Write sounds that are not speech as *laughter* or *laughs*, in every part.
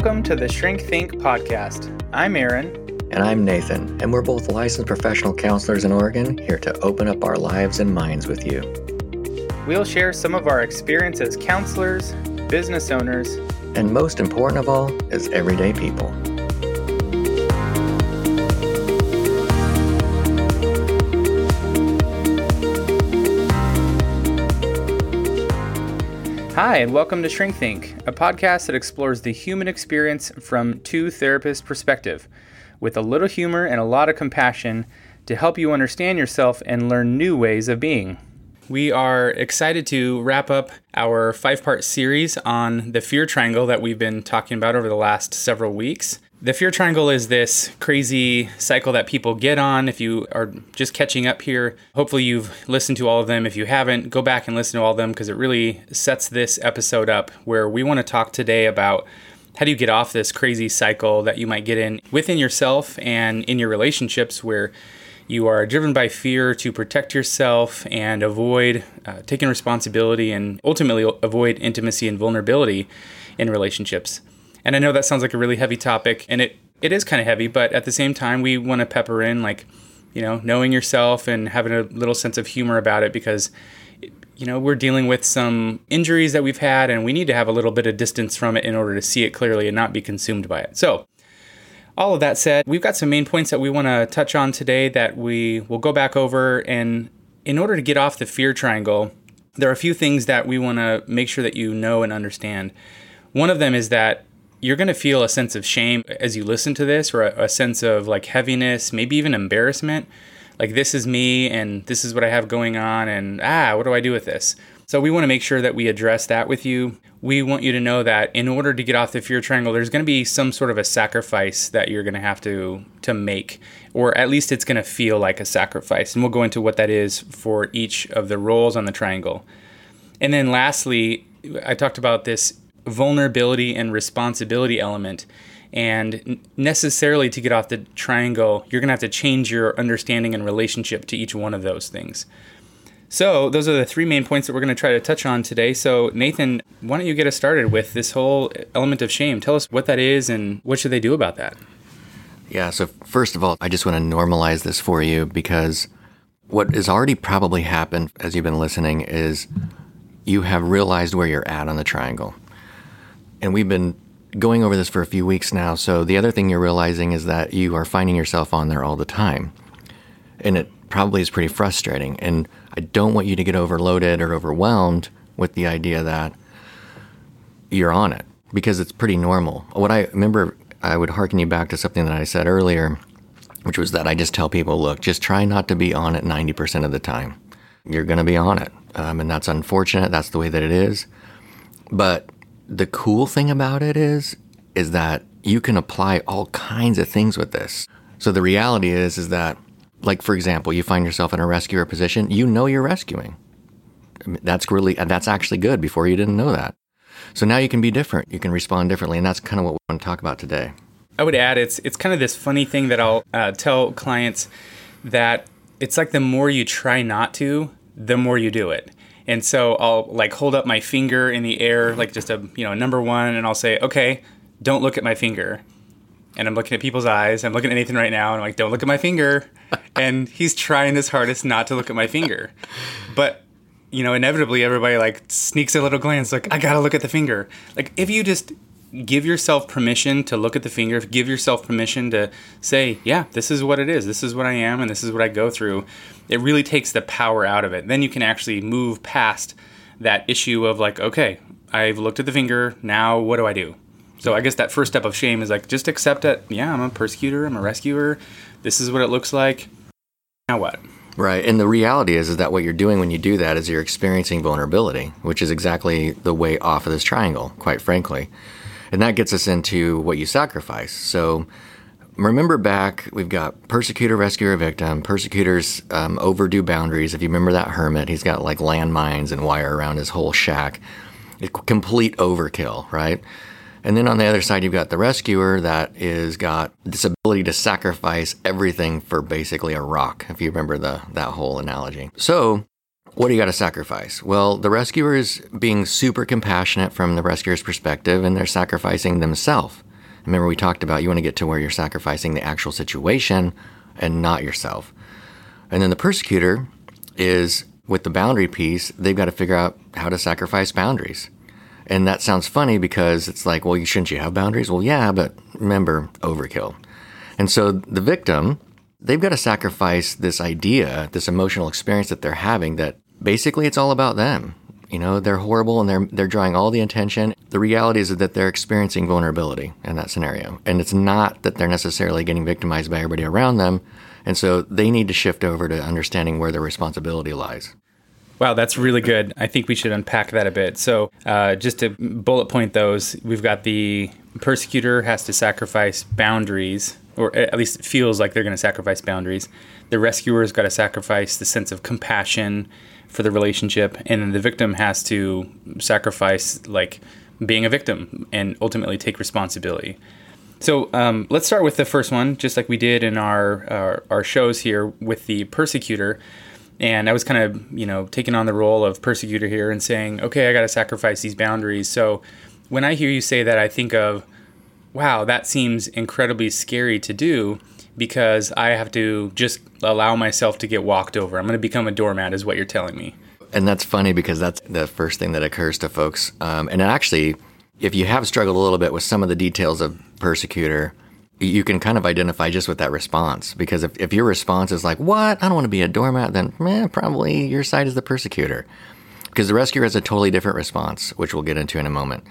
Welcome to the Shrink Think podcast. I'm Aaron. And I'm Nathan, and we're both licensed professional counselors in Oregon here to open up our lives and minds with you. We'll share some of our experience as counselors, business owners, and most important of all, as everyday people. Hi, and welcome to Shrink Think, a podcast that explores the human experience from two therapists' perspective, with a little humor and a lot of compassion to help you understand yourself and learn new ways of being. We are excited to wrap up our five part series on the fear triangle that we've been talking about over the last several weeks. The fear triangle is this crazy cycle that people get on. If you are just catching up here, hopefully you've listened to all of them. If you haven't, go back and listen to all of them because it really sets this episode up where we want to talk today about how do you get off this crazy cycle that you might get in within yourself and in your relationships where you are driven by fear to protect yourself and avoid uh, taking responsibility and ultimately avoid intimacy and vulnerability in relationships. And I know that sounds like a really heavy topic, and it, it is kind of heavy, but at the same time, we want to pepper in, like, you know, knowing yourself and having a little sense of humor about it because, you know, we're dealing with some injuries that we've had, and we need to have a little bit of distance from it in order to see it clearly and not be consumed by it. So, all of that said, we've got some main points that we want to touch on today that we will go back over. And in order to get off the fear triangle, there are a few things that we want to make sure that you know and understand. One of them is that you're going to feel a sense of shame as you listen to this or a, a, sense of like heaviness maybe even embarrassment. Like this is me and this is what i have going on and ah what do i do with this? So we want to make sure that we address that with you. We want you to know that in order to get off the fear triangle there's going to be some sort of a sacrifice that you're going to have to to make or at least it's going to feel like a sacrifice and we'll go into what that is for each of the roles on the triangle. And then lastly i talked about this vulnerability and responsibility element. And necessarily to get off the triangle, you're going to have to change your understanding and relationship to each one of those things. So, those are the three main points that we're going to try to touch on today. So, Nathan, why don't you get us started with this whole element of shame? Tell us what that is and what should they do about that? Yeah, so first of all, I just want to normalize this for you because what has already probably happened as you've been listening is you have realized where you're at on the triangle and we've been going over this for a few weeks now. So the other thing you're realizing is that you are finding yourself on there all the time. And it probably is pretty frustrating. And I don't want you to get overloaded or overwhelmed with the idea that you're on it because it's pretty normal. What I remember, I would harken you back to something that I said earlier, which was that I just tell people, look, just try not to be on it 90% of the time. You're going to be on it. Um, and that's unfortunate. That's the way that it is. But the cool thing about it is is that you can apply all kinds of things with this. So the reality is is that like for example, you find yourself in a rescuer position, you know you're rescuing. that's really that's actually good before you didn't know that. So now you can be different. You can respond differently and that's kind of what we want to talk about today. I would add it's it's kind of this funny thing that I'll uh, tell clients that it's like the more you try not to, the more you do it. And so I'll like hold up my finger in the air, like just a you know number one, and I'll say, okay, don't look at my finger. And I'm looking at people's eyes. I'm looking at Nathan right now, and I'm like, don't look at my finger. *laughs* and he's trying his hardest not to look at my finger, but you know, inevitably everybody like sneaks a little glance, like I gotta look at the finger. Like if you just give yourself permission to look at the finger, give yourself permission to say, yeah, this is what it is. This is what I am and this is what I go through. It really takes the power out of it. Then you can actually move past that issue of like, okay, I've looked at the finger. Now what do I do? So I guess that first step of shame is like just accept it. Yeah, I'm a persecutor. I'm a rescuer. This is what it looks like. Now what? Right. And the reality is, is that what you're doing when you do that is you're experiencing vulnerability, which is exactly the way off of this triangle, quite frankly. And that gets us into what you sacrifice. So remember back, we've got persecutor, rescuer, victim. Persecutors um, overdo boundaries. If you remember that hermit, he's got like landmines and wire around his whole shack. It's complete overkill, right? And then on the other side, you've got the rescuer that is got this ability to sacrifice everything for basically a rock, if you remember the that whole analogy. So what do you got to sacrifice? Well, the rescuer is being super compassionate from the rescuer's perspective, and they're sacrificing themselves. Remember, we talked about you want to get to where you're sacrificing the actual situation and not yourself. And then the persecutor is with the boundary piece, they've got to figure out how to sacrifice boundaries. And that sounds funny because it's like, well, you shouldn't you have boundaries? Well, yeah, but remember, overkill. And so the victim, they've got to sacrifice this idea, this emotional experience that they're having that basically it's all about them. You know, they're horrible and they're they're drawing all the attention. The reality is that they're experiencing vulnerability in that scenario. And it's not that they're necessarily getting victimized by everybody around them. And so they need to shift over to understanding where their responsibility lies. Wow, that's really good. I think we should unpack that a bit. So, uh, just to bullet point those, we've got the persecutor has to sacrifice boundaries, or at least it feels like they're going to sacrifice boundaries. The rescuer's got to sacrifice the sense of compassion for the relationship, and then the victim has to sacrifice like being a victim and ultimately take responsibility. So um, let's start with the first one, just like we did in our, our, our shows here with the persecutor. And I was kind of you know taking on the role of persecutor here and saying, okay, I got to sacrifice these boundaries. So when I hear you say that, I think of, wow, that seems incredibly scary to do because I have to just allow myself to get walked over. I'm going to become a doormat, is what you're telling me. And that's funny because that's the first thing that occurs to folks. Um, and actually, if you have struggled a little bit with some of the details of persecutor, you can kind of identify just with that response. Because if, if your response is like, what? I don't want to be a doormat, then eh, probably your side is the persecutor. Because the rescuer has a totally different response, which we'll get into in a moment.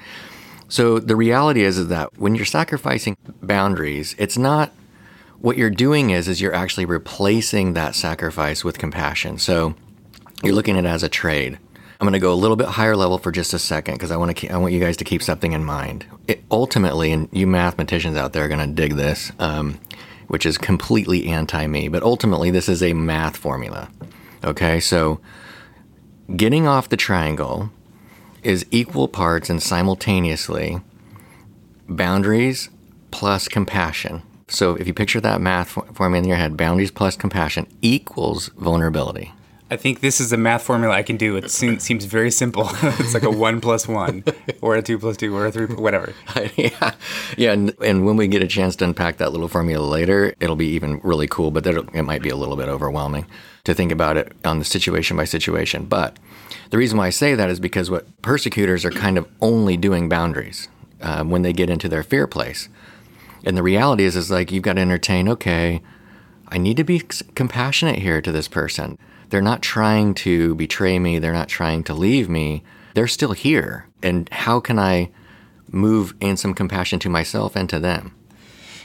So the reality is, is that when you're sacrificing boundaries, it's not what you're doing is is you're actually replacing that sacrifice with compassion. So you're looking at it as a trade. I'm going to go a little bit higher level for just a second because I want to I want you guys to keep something in mind. It, ultimately, and you mathematicians out there are going to dig this, um, which is completely anti me. But ultimately, this is a math formula. Okay, so getting off the triangle is equal parts and simultaneously boundaries plus compassion. So if you picture that math formula in your head, boundaries plus compassion equals vulnerability. I think this is a math formula I can do. It seems, very simple. *laughs* it's like a one plus one, or a two plus two, or a three, whatever. *laughs* yeah, yeah. And, and, when we get a chance to unpack that little formula later, it'll be even really cool. But it might be a little bit overwhelming to think about it on the situation by situation. But the reason why I say that is because what persecutors are kind of only doing boundaries uh, when they get into their fear place. And the reality is, is like you've got to entertain. Okay, I need to be compassionate here to this person. They're not trying to betray me. They're not trying to leave me. They're still here. And how can I move in some compassion to myself and to them?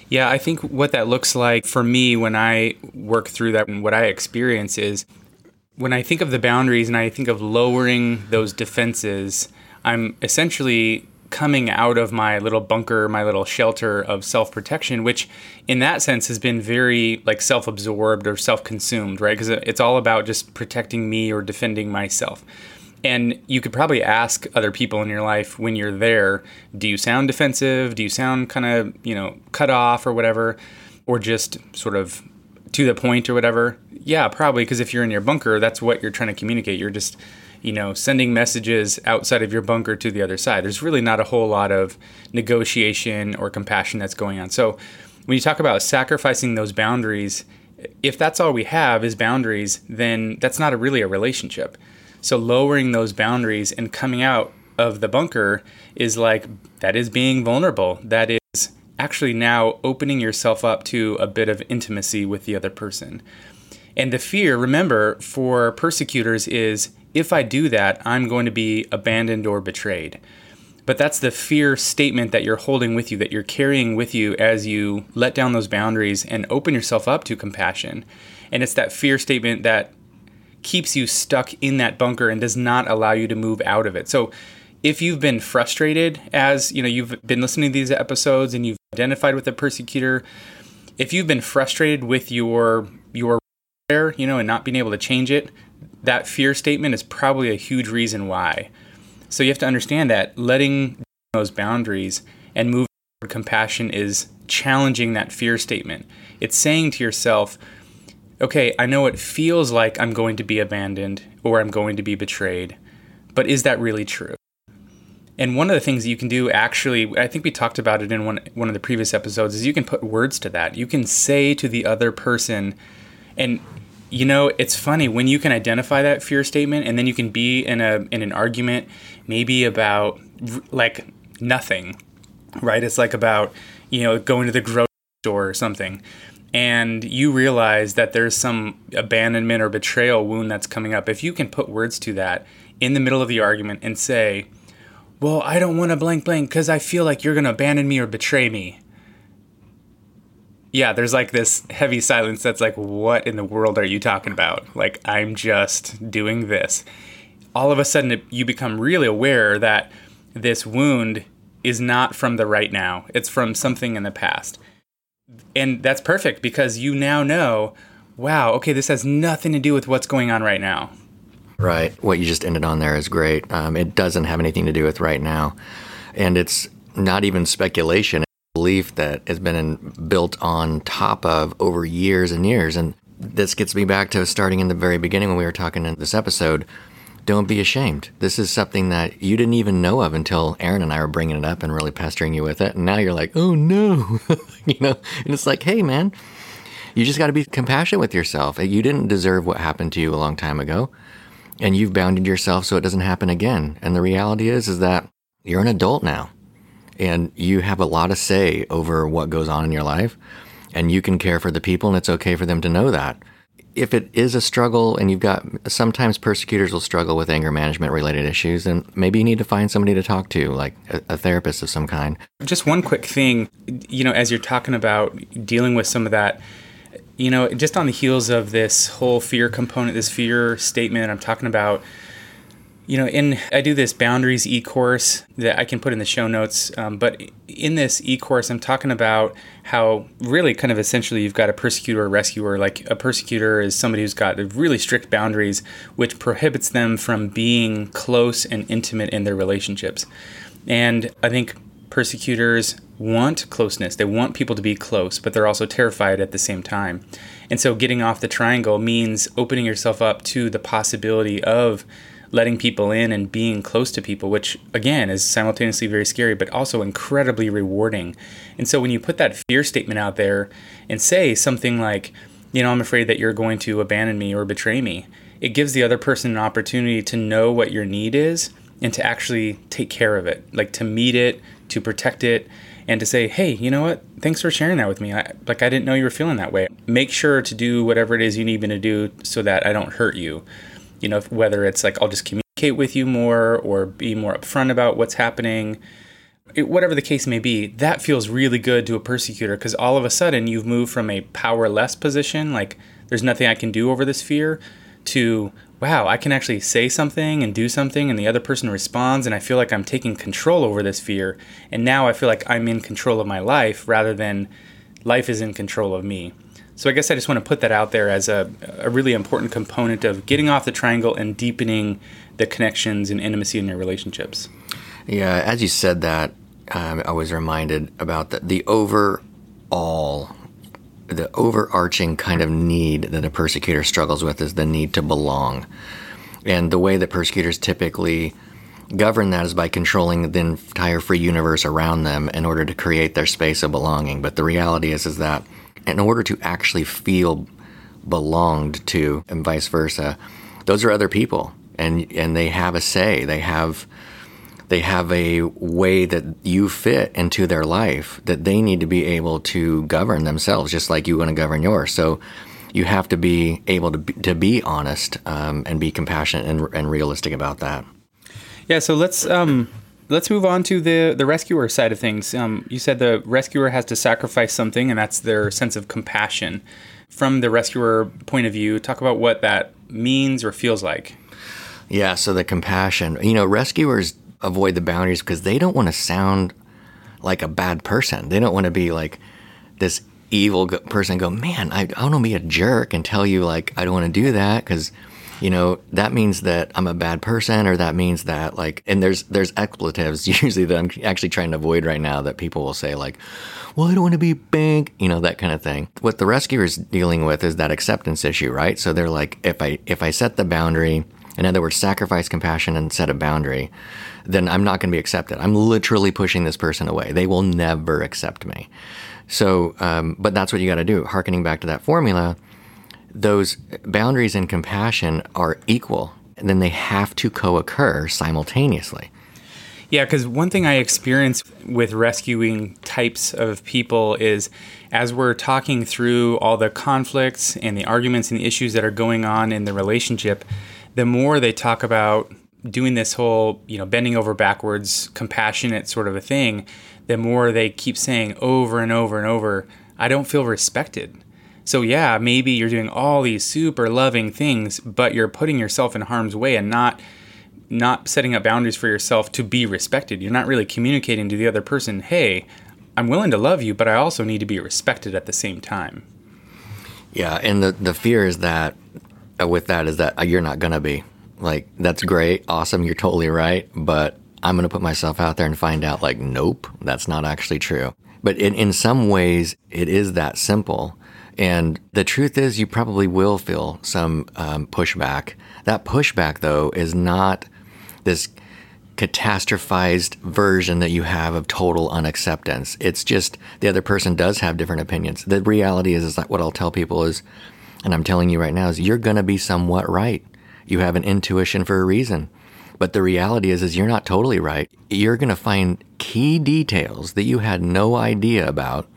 Yeah, I think what that looks like for me when I work through that and what I experience is when I think of the boundaries and I think of lowering those defenses, I'm essentially coming out of my little bunker, my little shelter of self protection, which in that sense has been very like self absorbed or self consumed, right? Because it's all about just protecting me or defending myself. And you could probably ask other people in your life when you're there, do you sound defensive? Do you sound kind of, you know, cut off or whatever? Or just sort of to the point or whatever? Yeah, probably because if you're in your bunker, that's what you're trying to communicate. You're just you know, sending messages outside of your bunker to the other side. There's really not a whole lot of negotiation or compassion that's going on. So when you talk about sacrificing those boundaries, if that's all we have is boundaries, then that's not a, really a relationship. So lowering those boundaries and coming out of the bunker is like that is being vulnerable. That is actually now opening yourself up to a bit of intimacy with the other person. And the fear, remember, for persecutors is if I do that, I'm going to be abandoned or betrayed. But that's the fear statement that you're holding with you, that you're carrying with you as you let down those boundaries and open yourself up to compassion. And it's that fear statement that keeps you stuck in that bunker and does not allow you to move out of it. So if you've been frustrated as, you know, you've been listening to these episodes and you've identified with a persecutor, if you've been frustrated with your your you know, and not being able to change it, that fear statement is probably a huge reason why. So you have to understand that letting those boundaries and moving toward compassion is challenging that fear statement. It's saying to yourself, okay, I know it feels like I'm going to be abandoned or I'm going to be betrayed, but is that really true? And one of the things that you can do actually, I think we talked about it in one one of the previous episodes, is you can put words to that. You can say to the other person, and you know, it's funny when you can identify that fear statement, and then you can be in a in an argument, maybe about like nothing, right? It's like about you know going to the grocery store or something, and you realize that there's some abandonment or betrayal wound that's coming up. If you can put words to that in the middle of the argument and say, "Well, I don't want to blank blank because I feel like you're going to abandon me or betray me." Yeah, there's like this heavy silence that's like, what in the world are you talking about? Like, I'm just doing this. All of a sudden, you become really aware that this wound is not from the right now, it's from something in the past. And that's perfect because you now know, wow, okay, this has nothing to do with what's going on right now. Right. What you just ended on there is great. Um, it doesn't have anything to do with right now. And it's not even speculation belief that has been built on top of over years and years. And this gets me back to starting in the very beginning when we were talking in this episode. Don't be ashamed. This is something that you didn't even know of until Aaron and I were bringing it up and really pestering you with it. And now you're like, oh no, *laughs* you know. And it's like, hey man, you just got to be compassionate with yourself. You didn't deserve what happened to you a long time ago, and you've bounded yourself so it doesn't happen again. And the reality is, is that you're an adult now and you have a lot of say over what goes on in your life and you can care for the people and it's okay for them to know that. If it is a struggle and you've got sometimes persecutors will struggle with anger management related issues then maybe you need to find somebody to talk to like a, a, therapist of some kind. Just one quick thing you know as you're talking about dealing with some of that you know just on the heels of this whole fear component this fear statement i'm talking about you know, in I do this boundaries e-course that I can put in the show notes. Um, but in this e-course, I'm talking about how really kind of essentially you've got a persecutor or rescuer. Like a persecutor is somebody who's got really strict boundaries, which prohibits them from being close and intimate in their relationships. And I think persecutors want closeness. They want people to be close, but they're also terrified at the same time. And so getting off the triangle means opening yourself up to the possibility of letting people in and being close to people, which again is simultaneously very scary, but also incredibly rewarding. And so when you put that fear statement out there and say something like, you know, I'm afraid that you're going to abandon me or betray me, it gives the other person an opportunity to know what your need is and to actually take care of it, like to meet it, to protect it, and to say, hey, you know what? Thanks for sharing that with me. I, like, I didn't know you were feeling that way. Make sure to do whatever it is you need me to do so that I don't hurt you you know, whether it's like I'll just communicate with you more or be more upfront about what's happening, it, whatever the case may be, that feels really good to a persecutor because all of a sudden you've moved from a powerless position, like there's nothing I can do over this fear, to wow, I can actually say something and do something, and the other person responds, and I feel like I'm taking control over this fear. And now I feel like I'm in control of my life rather than life is in control of me. So I guess I just want to put that out there as a, a really important component of getting off the triangle and deepening the connections and intimacy in your relationships. Yeah, as you said that, um, I was reminded about the, the overall, the overarching kind of need that a persecutor struggles with is the need to belong. And the way that persecutors typically govern that is by controlling the entire free universe around them in order to create their space of belonging. But the reality is, is that in order to actually feel belonged to and vice versa, those are other people and and they have a say. They have they have a way that you fit into their life that they need to be able to govern themselves, just like you want to govern yours. So you have to be able to be, to be honest um, and be compassionate and, and realistic about that. Yeah. So let's um, let's move on to the the rescuer side of things. Um, you said the rescuer has to sacrifice something, and that's their sense of compassion. From the rescuer point of view, talk about what that means or feels like. Yeah, so the compassion. You know, rescuers avoid the boundaries because they don't want to sound like a bad person. They don't want to be like this evil person. Go, man, I, I don't want to be a jerk and tell you like I don't want to do that because you know, that means that I'm a bad person or that means that like and there's there's expletives *laughs* usually that I'm actually trying to avoid right now that people will say like, well, I don't want to be big, you know, that kind of thing. What the rescuer is dealing with is that acceptance issue, right? So they're like, if I if I set the boundary in other words, sacrifice compassion and set a boundary, then I'm not going to be accepted. I'm literally pushing this person away. They will never accept me. So, um, but that's what you got to do. Harkening back to that formula, those boundaries and compassion are equal, and then they have to co occur simultaneously. Yeah, because one thing I experience with rescuing types of people is as we're talking through all the conflicts and the arguments and the issues that are going on in the relationship, the more they talk about doing this whole, you know, bending over backwards, compassionate sort of a thing, the more they keep saying over and over and over, I don't feel respected. So, yeah, maybe you're doing all these super loving things, but you're putting yourself in harm's way and not not setting up boundaries for yourself to be respected. You're not really communicating to the other person, hey, I'm willing to love you, but I also need to be respected at the same time. Yeah, and the the fear is that uh, with that is that uh, you're not gonna be like that's great, awesome, you're totally right, but I'm gonna put myself out there and find out like nope, that's not actually true. But in in some ways, it is that simple. And the truth is, you probably will feel some um, pushback. That pushback, though, is not this catastrophized version that you have of total unacceptance. It's just the other person does have different opinions. The reality is, is that what I'll tell people is, and I'm telling you right now, is you're going to be somewhat right. You have an intuition for a reason. But the reality is, is you're not totally right. You're going to find key details that you had no idea about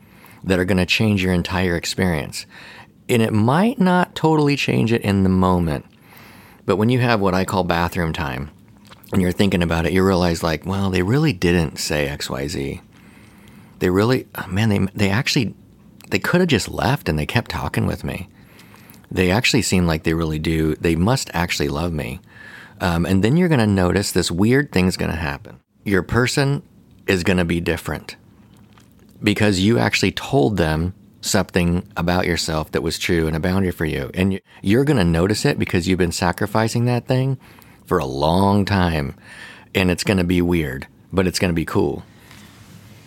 that are going to change your entire experience. And it might not totally change it in the moment. But when you have what I call bathroom time, and you're thinking about it, you realize like, well, they really didn't say X, Y, Z. They really, man, they they actually, they could have just left and they kept talking with me. They actually seem like they really do. They must actually love me. Um, and then you're going to notice this weird thing's going to happen. Your person is going to be different because you actually told them something about yourself that was true and a boundary for you. And you're going to notice it because you've been sacrificing that thing for a long time. And it's going to be weird, but it's going to be cool.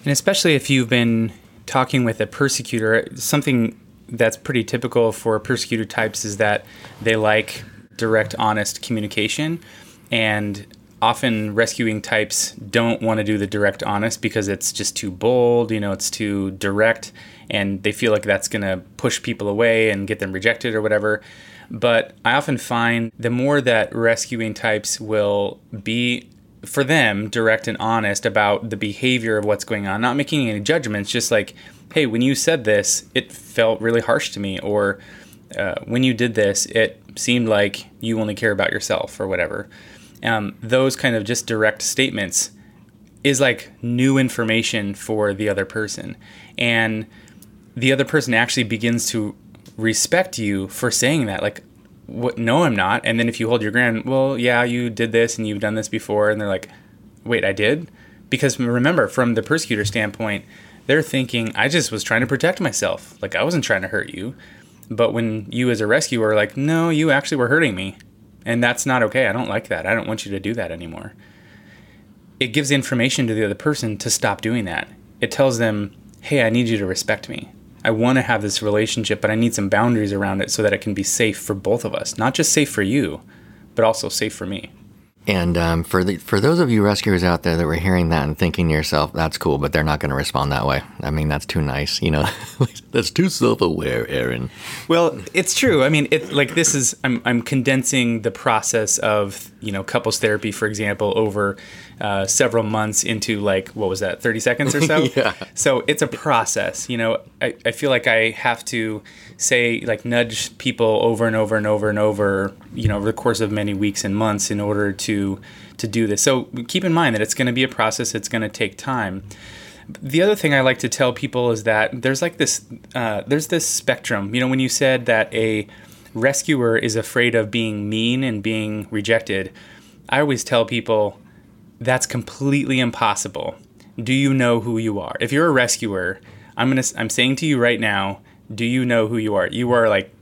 And especially if you've been talking with a persecutor, something that's pretty typical for persecutor types is that they like direct, honest communication. And often rescuing types don't want to do the direct, honest because it's just too bold, you know, it's too direct, and they feel like that's going to push people away and get them rejected or whatever. But I often find the more that rescuing types will be for them direct and honest about the behavior of what's going on, not making any judgments, just like, hey, when you said this, it felt really harsh to me, or uh, when you did this, it seemed like you only care about yourself, or whatever. Um, those kind of just direct statements is like new information for the other person. And the other person actually begins to respect you for saying that. Like, what? No, I'm not. And then if you hold your ground, well, yeah, you did this and you've done this before, and they're like, wait, I did. Because remember, from the persecutor standpoint, they're thinking, I just was trying to protect myself. Like I wasn't trying to hurt you. But when you as a rescuer are like, no, you actually were hurting me. And that's not okay. I don't like that. I don't want you to do that anymore. It gives information to the other person to stop doing that. It tells them, hey, I need you to respect me. I want to have this relationship, but I need some boundaries around it so that it can be safe for both of us. Not just safe for you, but also safe for me. And um, for the for those of you rescuers out there that were hearing that and thinking to yourself, "That's cool," but they're not going to respond that way. I mean, that's too nice, you know. *laughs* that's too self-aware, Aaron. Well, it's true. I mean, it like this is I'm I'm condensing the process of you know couples therapy, for example, over uh, several months into like what was that 30 seconds or so *laughs* yeah. so it's a process you know I, I feel like i have to say like nudge people over and over and over and over you know over the course of many weeks and months in order to to do this so keep in mind that it's going to be a process it's going to take time the other thing I like to tell people is that there's like this uh, there's this spectrum. You know, when you said that a rescuer is afraid of being mean and being rejected, I always tell people that's completely impossible. Do you know who you are? If you're a rescuer, I'm to I'm saying to you right now, do you know who you are? You are like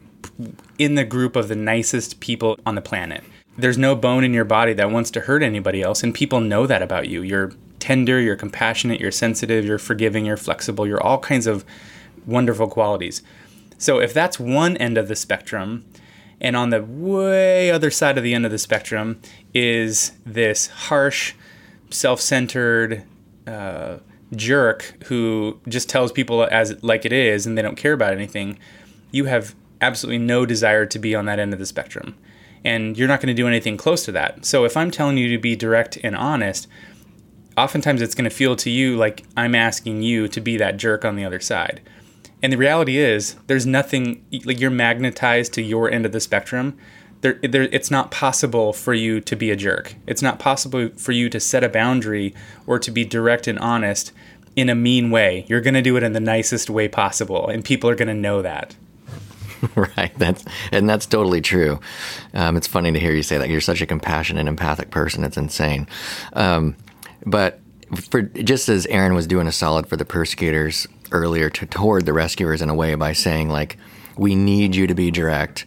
in the group of the nicest people on the planet. There's no bone in your body that wants to hurt anybody else and people know that about you. You're tender, you're compassionate, you're sensitive, you're forgiving, you're flexible, you're all kinds of wonderful qualities. So if that's one end of the spectrum, And on the way other side of the end of the spectrum is this harsh, self centered uh, jerk who just tells people as like it is and they don't care about anything. You have absolutely no desire to be on that end of the spectrum. And you're not going to do anything close to that. So if I'm telling you to be direct and honest, oftentimes it's going to feel to you like I'm asking you to be that jerk on the other side. And the reality is, there's nothing like you're magnetized to your end of the spectrum. There, there, it's not possible for you to be a jerk. It's not possible for you to set a boundary or to be direct and honest in a mean way. You're going to do it in the nicest way possible, and people are going to know that. *laughs* right. That's and that's totally true. Um, it's funny to hear you say that. You're such a compassionate, empathic person. It's insane. Um, but for just as Aaron was doing a solid for the persecutors earlier to, toward the rescuers in a way by saying like, "We need you to be direct."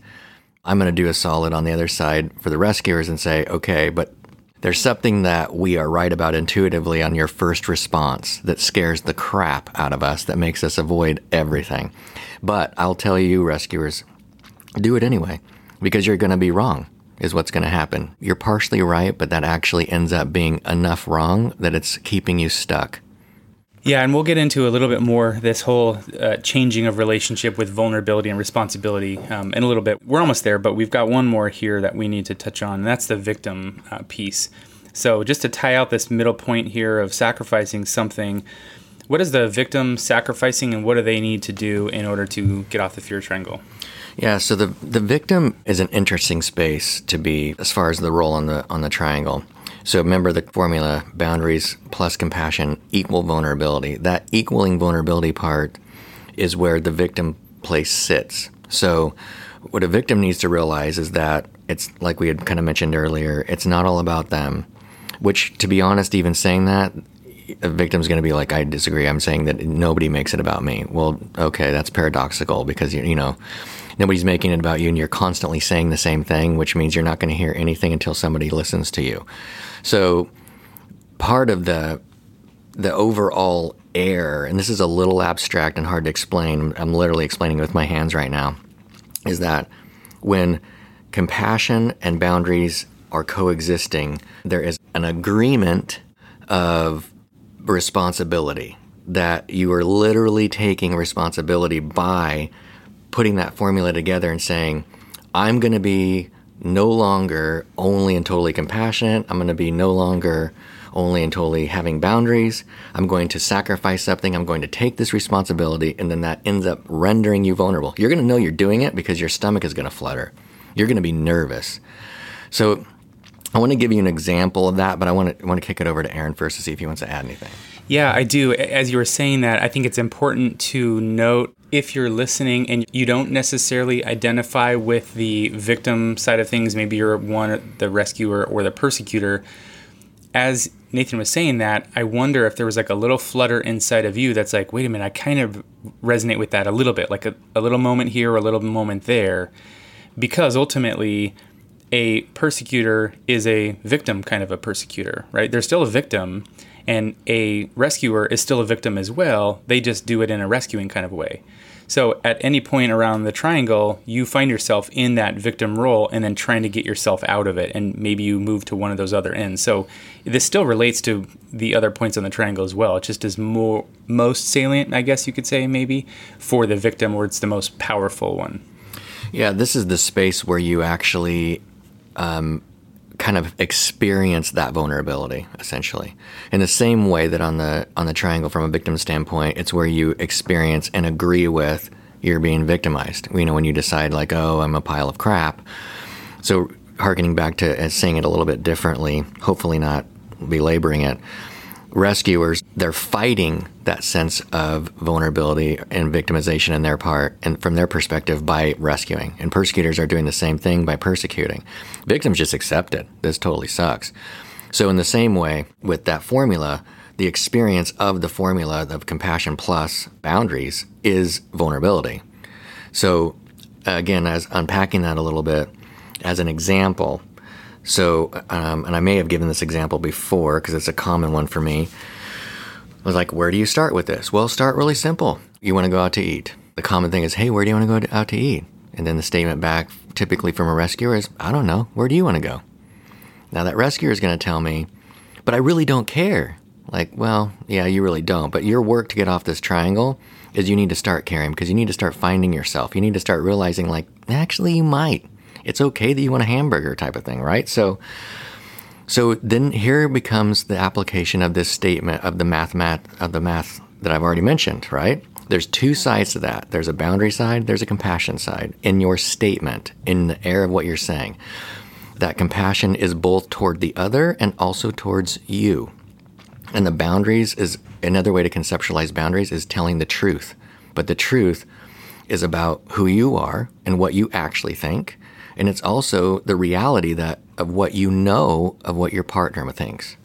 I'm going to do a solid on the other side for the rescuers and say, "Okay, but there's something that we are right about intuitively on your first response that scares the crap out of us that makes us avoid everything." But I'll tell you, rescuers, do it anyway because you're going to be wrong is what's going to happen. You're partially right, but that actually ends up being enough wrong that it's keeping you stuck. Yeah, and we'll get into a little bit more this whole uh, changing of relationship with vulnerability and responsibility um, in a little bit. We're almost there, but we've got one more here that we need to touch on, and that's the victim uh, piece. So, just to tie out this middle point here of sacrificing something, what is the victim sacrificing, and what do they need to do in order to get off the fear triangle? Yeah, so the the victim is an interesting space to be as far as the role on the on the triangle. So remember the formula: boundaries plus compassion equal vulnerability. That equaling vulnerability part is where the victim place sits. So what a victim needs to realize is that it's like we had kind of mentioned earlier. It's not all about them. Which, to be honest, even saying that, a victim's going to be like, I disagree. I'm saying that nobody makes it about me. Well, okay, that's paradoxical because you, you know nobody's making it about you and you're constantly saying the same thing, which means you're not going to hear anything until somebody listens to you. So part of the the overall air, and this is a little abstract and hard to explain. I'm literally explaining with my hands right now. Is that when compassion and boundaries are coexisting, there is an agreement of responsibility that you are literally taking responsibility by putting that formula together and saying, I'm going to be no longer only and totally compassionate. I'm going to be no longer only and totally having boundaries. I'm going to sacrifice something. I'm going to take this responsibility. And then that ends up rendering you vulnerable. You're going to know you're doing it because your stomach is going to flutter. You're going to be nervous. So I want to give you an example of that, but I want to, want to kick it over to Aaron first to see if he wants to add anything. Yeah, I do. As you were saying that, I think it's important to note if you're listening and you don't necessarily identify with the victim side of things, maybe you're one, the rescuer or the persecutor. As Nathan was saying that, I wonder if there was like a little flutter inside of you that's like, wait a minute, I kind of resonate with that a little bit, like a, a little moment here or a little moment there. Because ultimately, a persecutor is a victim kind of a persecutor, right? They're still a victim and a rescuer is still a victim as well. They just do it in a rescuing kind of way. So at any point around the triangle, you find yourself in that victim role and then trying to get yourself out of it. And maybe you move to one of those other ends. So this still relates to the other points on the triangle as well. It just is more most salient, I guess you could say, maybe, for the victim where it's the most powerful one. Yeah, this is the space where you actually um, kind of experience that vulnerability essentially. In the same way that on the on the triangle from a victim standpoint it's where you experience and agree with you're being victimized. You know when you decide like oh i'm a pile of crap. So harkening back to uh, saying it a little bit differently hopefully not belaboring it rescuers, they're fighting that sense of vulnerability and victimization in their part and from their perspective by rescuing. And persecutors are doing the same thing by persecuting. Victims just accept it. This totally sucks. So, in the same way, with that formula, the experience of the formula of compassion plus boundaries is vulnerability. So, again, as unpacking that a little bit, as an example, so, um, and I may have given this example before because it's a common one for me. I was like, where do you start with this? Well, start really simple. You want to go out to eat. The common thing is, hey, where do you want to go out to eat? And then the statement back, typically from a rescuer, is, I don't know. Where do you want to go? Now, that rescuer is going to tell me, but I really don't care. Like, well, yeah, you really don't. But your work to get off this triangle is you need to start caring because you need to start finding yourself. You need to start realizing, like, actually, you might. It's okay that you want a hamburger type of thing, right? So, so then here becomes the application of this statement of the math, math of the math that I've already mentioned, right? There's two sides to that. There's a boundary side, there's a compassion side. In your statement, in the air of what you're saying, that compassion is both toward the other and also towards you. And the boundaries is another way to conceptualize boundaries is telling the truth. But the truth is about who you are and what you actually think. And it's also the reality that of what you know of what your partner thinks.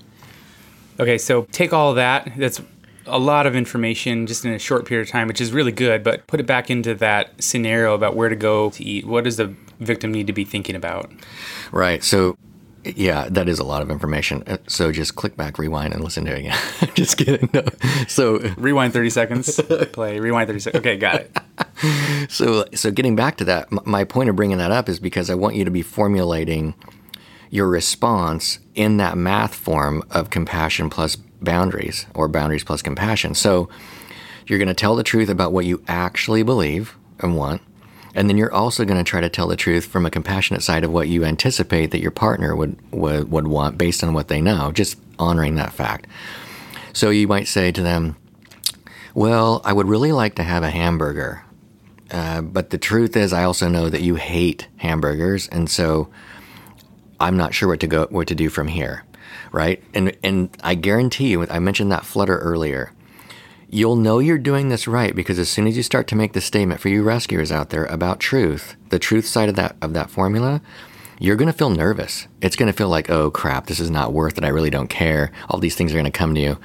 Okay, so take all that. That's a lot of information just in a short period of time, which is really good, but put it back into that scenario about where to go to eat. What does the victim need to be thinking about? Right. So, yeah, that is a lot of information. Uh, so just click back, rewind, and listen to it again. *laughs* just kidding. No. So rewind thirty seconds. *laughs* play. Rewind thirty seconds. Okay, got it. *laughs* So, so getting back to that, my point of bringing that up is because I want you to be formulating your response in that math form of compassion plus boundaries or boundaries plus compassion. So you're going to tell the truth about what you actually believe and want. And then you're also going to try to tell the truth from a compassionate side of what you anticipate that your partner would, would, would want based on what they know, just honoring that fact. So you might say to them, Well, I would really like to have a hamburger. Uh, but the truth is, I also know that you hate hamburgers. And so I'm not sure what to go, what to do from here right? And and I guarantee you, I mentioned that flutter earlier. You'll know you're doing this right because as soon as you start to make the statement for you rescuers out there about truth, the truth side of that of that formula, you're going to feel nervous. It's going to feel like, "Oh crap, this is not worth it. I really don't care. All these things are going to come to you."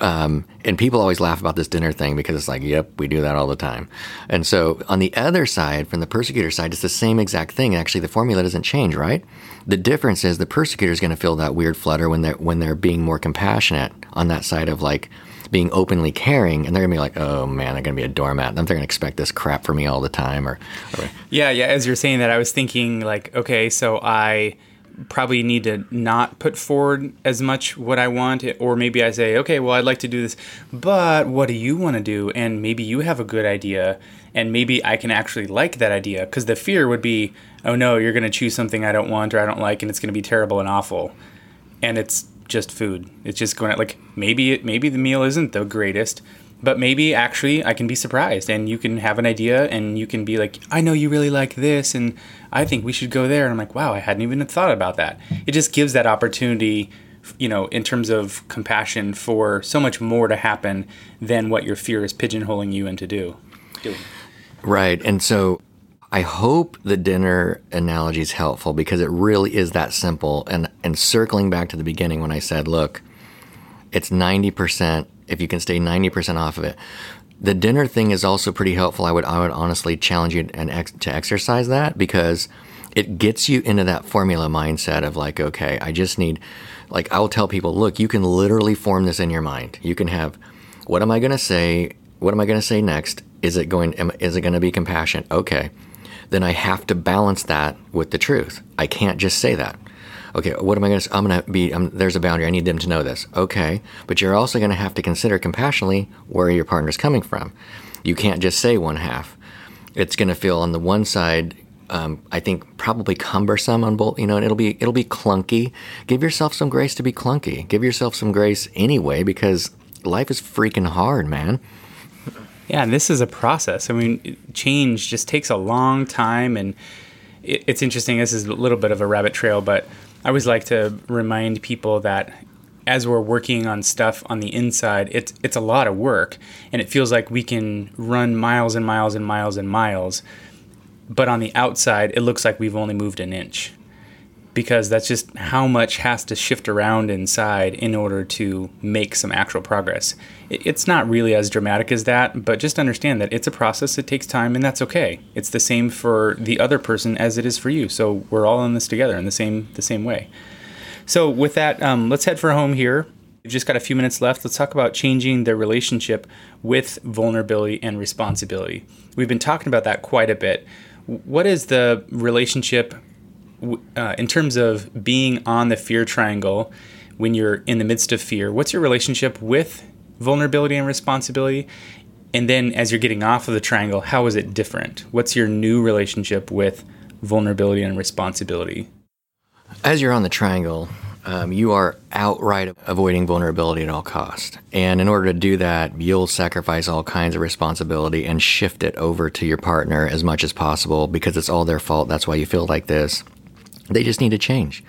Um, and people always laugh about this dinner thing because it's like, yep, we do that all the time. And so on the other side, from the persecutor side, it's the same exact thing. Actually, the formula doesn't change, right? The difference is the persecutor is going to feel that weird flutter when they're when they're being more compassionate on that side of like being openly caring, and they're gonna be like, "Oh man, they're gonna be a doormat. They're gonna expect this crap from me all the time." Or, or yeah, yeah. As you're saying that, I was thinking like, okay, so I probably need to not put forward as much what I want, or maybe I say, okay, well, I'd like to do this, but what do you want to do? And maybe you have a good idea, and maybe I can actually like that idea. Because the fear would be, oh no, you're going to choose something I don't want or I don't like, and it's going to be terrible and awful. And it's just food. It's just going to, like, maybe it, maybe the meal isn't the greatest, but maybe actually I can be surprised and you can have an idea and you can be like, I know you really like this and I think we should go there. And I'm like, wow, I hadn't even thought about that. It just gives that opportunity, you know, in terms of compassion for so much more to happen than what your fear is pigeonholing you into do. Right. And so I hope the dinner analogy is helpful because it really is that simple. And, and circling back to the beginning when I said, look, it's 90% if you can stay 90% off of it. The dinner thing is also pretty helpful. I would I would honestly challenge you and ex- to exercise that because it gets you into that formula mindset of like, okay, I just need like I'll tell people, look, you can literally form this in your mind. You can have what am I going to say? What am I going to say next? Is it going is it going to be compassion? Okay. Then I have to balance that with the truth. I can't just say that okay, what am I going to? I'm going to be. I'm, there's a boundary. I need them to know this. Okay, but you're also going to have to consider compassionately where your partner's coming from. You can't just say one half. It's going to feel on the one side. Um, I think probably cumbersome on both. You know, and it'll be it'll be clunky. Give yourself some grace to be clunky. Give yourself some grace anyway because life is freaking hard, man. Yeah, and this is a process. I mean, change just takes a long time, and it's interesting. This is a little bit of a rabbit trail, but I always like to remind people that as we're working on stuff on the inside, it's it's a lot of work, and it feels like we can run miles and miles and miles and miles, but on the outside, it looks like we've only moved an inch because that's just how much has to shift around inside in order to make some actual progress. It's not really as dramatic as that, but just understand that it's a process, it takes time, and that's okay. It's the same for the other person as it is for you. So we're all in this together in the same the same way. So with that, um, let's head for home here. We've just got a few minutes left. Let's talk about changing the relationship with vulnerability and responsibility. We've been talking about that quite a bit what is the relationship uh, in terms of being on the fear triangle when you're in the midst of fear? What's your relationship with vulnerability and responsibility? And then as you're getting off of the triangle, how is it different? What's your new relationship with vulnerability and responsibility? As you're on the triangle, um, you are outright avoiding vulnerability at all cost. And in order to do that, you'll sacrifice all kinds of responsibility and shift it over to your partner as much as possible because it's all their fault. That's why you feel like this. They just need to change.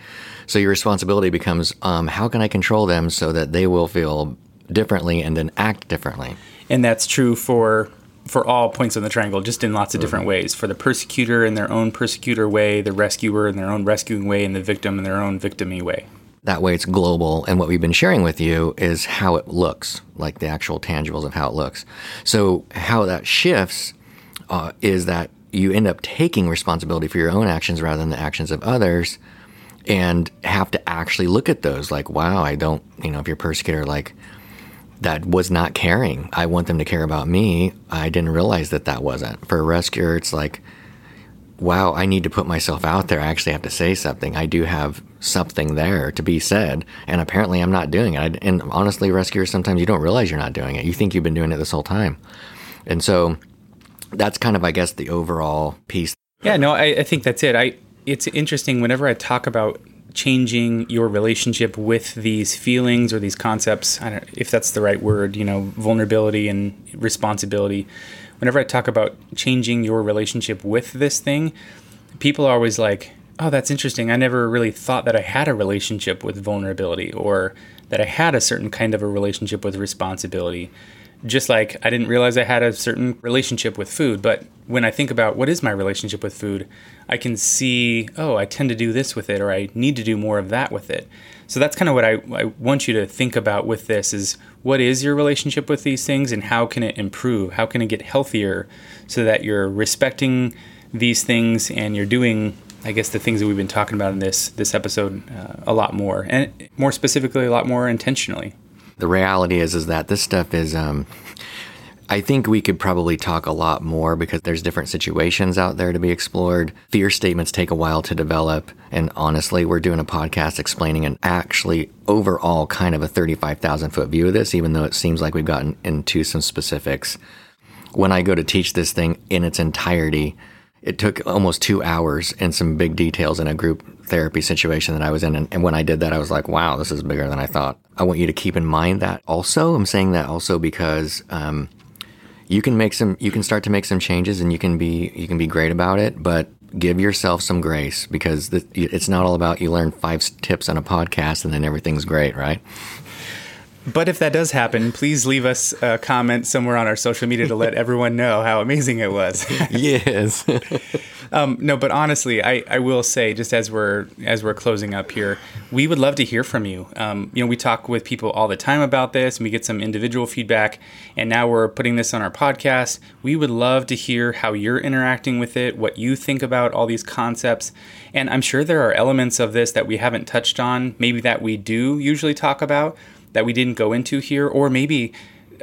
So your responsibility becomes um, how can I control them so that they will feel differently and then act differently? And that's true for for all points on the triangle, just in lots of different mm-hmm. ways. For the persecutor in their own persecutor way, the rescuer in their own rescuing way, and the victim in their own victimy way. That way it's global. And what we've been sharing with you is how it looks, like the actual tangibles of how it looks. So, how that shifts uh, is that you end up taking responsibility for your own actions rather than the actions of others and have to actually look at those like, wow, I don't, you know, if you're a persecutor, like, that was not caring. I want them to care about me. I didn't realize that that wasn't. For a rescuer, it's like, wow, I need to put myself out there. I actually have to say something. I do have something there to be said, and apparently I'm not doing it. And honestly, rescuers, sometimes you don't realize you're not doing it. You think you've been doing it this whole time. And so that's kind of, I guess, the overall piece. Yeah, no, I, I think that's it. I it's interesting whenever I talk about changing your relationship with these feelings or these concepts. I don't if that's the right word. You know, vulnerability and responsibility whenever I talk about changing your relationship with this thing, people are always like, oh, that's interesting. I never really thought that I had a relationship with vulnerability or that I had a certain kind of a relationship with responsibility. Just like I didn't realize I had a certain relationship with food. But when I think about what is my relationship with food, I can see, oh, I tend to do this with it, or I need to do more of that with it. So that's kind of what I, I want you to think about with this is what is your relationship with these things and how can it improve? How can it get healthier so that you're respecting these things and you're doing I guess the things that we've been talking about in this this episode uh, a lot more, and more specifically, a lot more intentionally. The reality is, is that this stuff is um, I think we could probably talk a lot more because there's different situations out there to be explored. Fear statements take a while to develop. And honestly, we're doing a podcast explaining an actually overall kind of a 35,000 foot view of this, even though it seems like we've gotten into some specifics. When I go to teach this thing in its entirety, it took almost two hours and some big details in a group therapy situation that I was in. And, and, when I did that, I was like, wow, this is bigger than I thought. I want you to keep in mind that also. I'm saying that also because um, you can make some you can start to make some changes and you can be you can be great about it but give yourself some grace because it's not all about you learn five tips on a podcast and then everything's great right but if that does happen, please leave us a comment somewhere on our social media to let *laughs* everyone know how amazing it was. *laughs* yes. *laughs* um, no, but honestly, I, I will say, just as we're as we're closing up here, we would love to hear from you. Um, you know, we talk with people all the time about this, and we get some individual feedback. And now we're putting this on our podcast. We would love to hear how you're interacting with it, what you think about all these concepts. And I'm sure there are elements of this that we haven't touched on, maybe that we do usually talk about that we didn't go into here, or maybe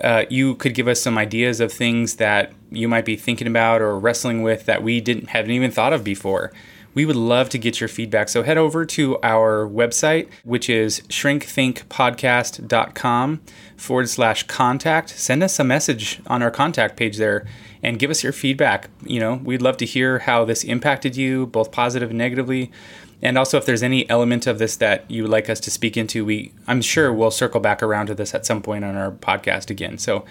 uh, you could give us some ideas of things that you might be thinking about or wrestling with that we didn't haven't even thought of before. We would love to get your feedback. So head over to our website, which is shrinkthinkpodcast.com forward slash contact. Send us a message on our contact page there and give us your feedback. You know, we'd love to hear how this impacted you, both positive and negatively. And also, if there's any element of this that you would like us to speak into, we I'm sure we'll circle back around to this at some point on our podcast again. So,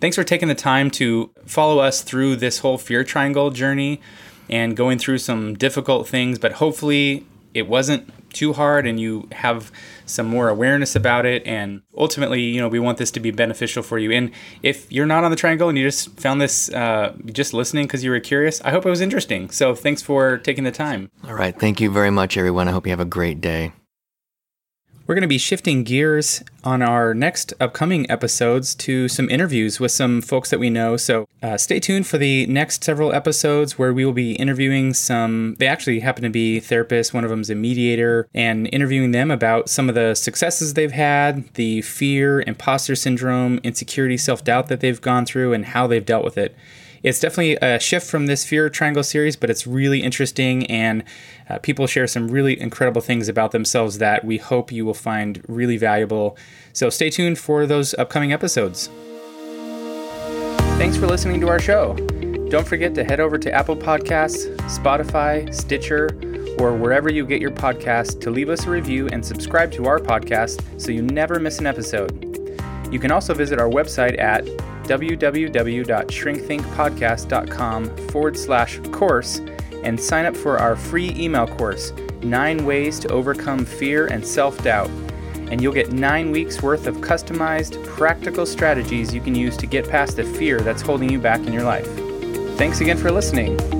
thanks for taking the time to follow us through this whole fear triangle journey and going through some difficult things, but hopefully it wasn't too hard and you have some more awareness about it and ultimately you know we want this to be beneficial for you. And if you're not on the triangle and you just found this uh, just listening because you were curious i hope it was interesting. So thanks for taking the time. All right. Thank you very much everyone. I hope you have a great day we're going to be shifting gears on our next upcoming episodes to some interviews with some folks that we know. So uh, stay tuned for the next several episodes where we will be interviewing some, they actually happen to be therapists. One of them is a mediator, and interviewing them about some of the successes they've had, the fear, imposter syndrome, insecurity, self doubt that they've gone through, and how they've dealt with it. It's definitely a shift from this Fear Triangle series, but it's really interesting, and uh, people share some really incredible things about themselves that we hope you will find really valuable. So stay tuned for those upcoming episodes. Thanks for listening to our show. Don't forget to head over to Apple Podcasts, Spotify, Stitcher, or wherever you get your podcast to leave us a review and subscribe to our podcast so you never miss an episode. You can also visit our website at www.shrinkthinkpodcast.com forward slash course and sign up for our free email course, Nine Ways to Overcome Fear and Self Doubt. And you'll get nine weeks worth of customized, practical strategies you can use to get past the fear that's holding you back in your life. Thanks again for listening.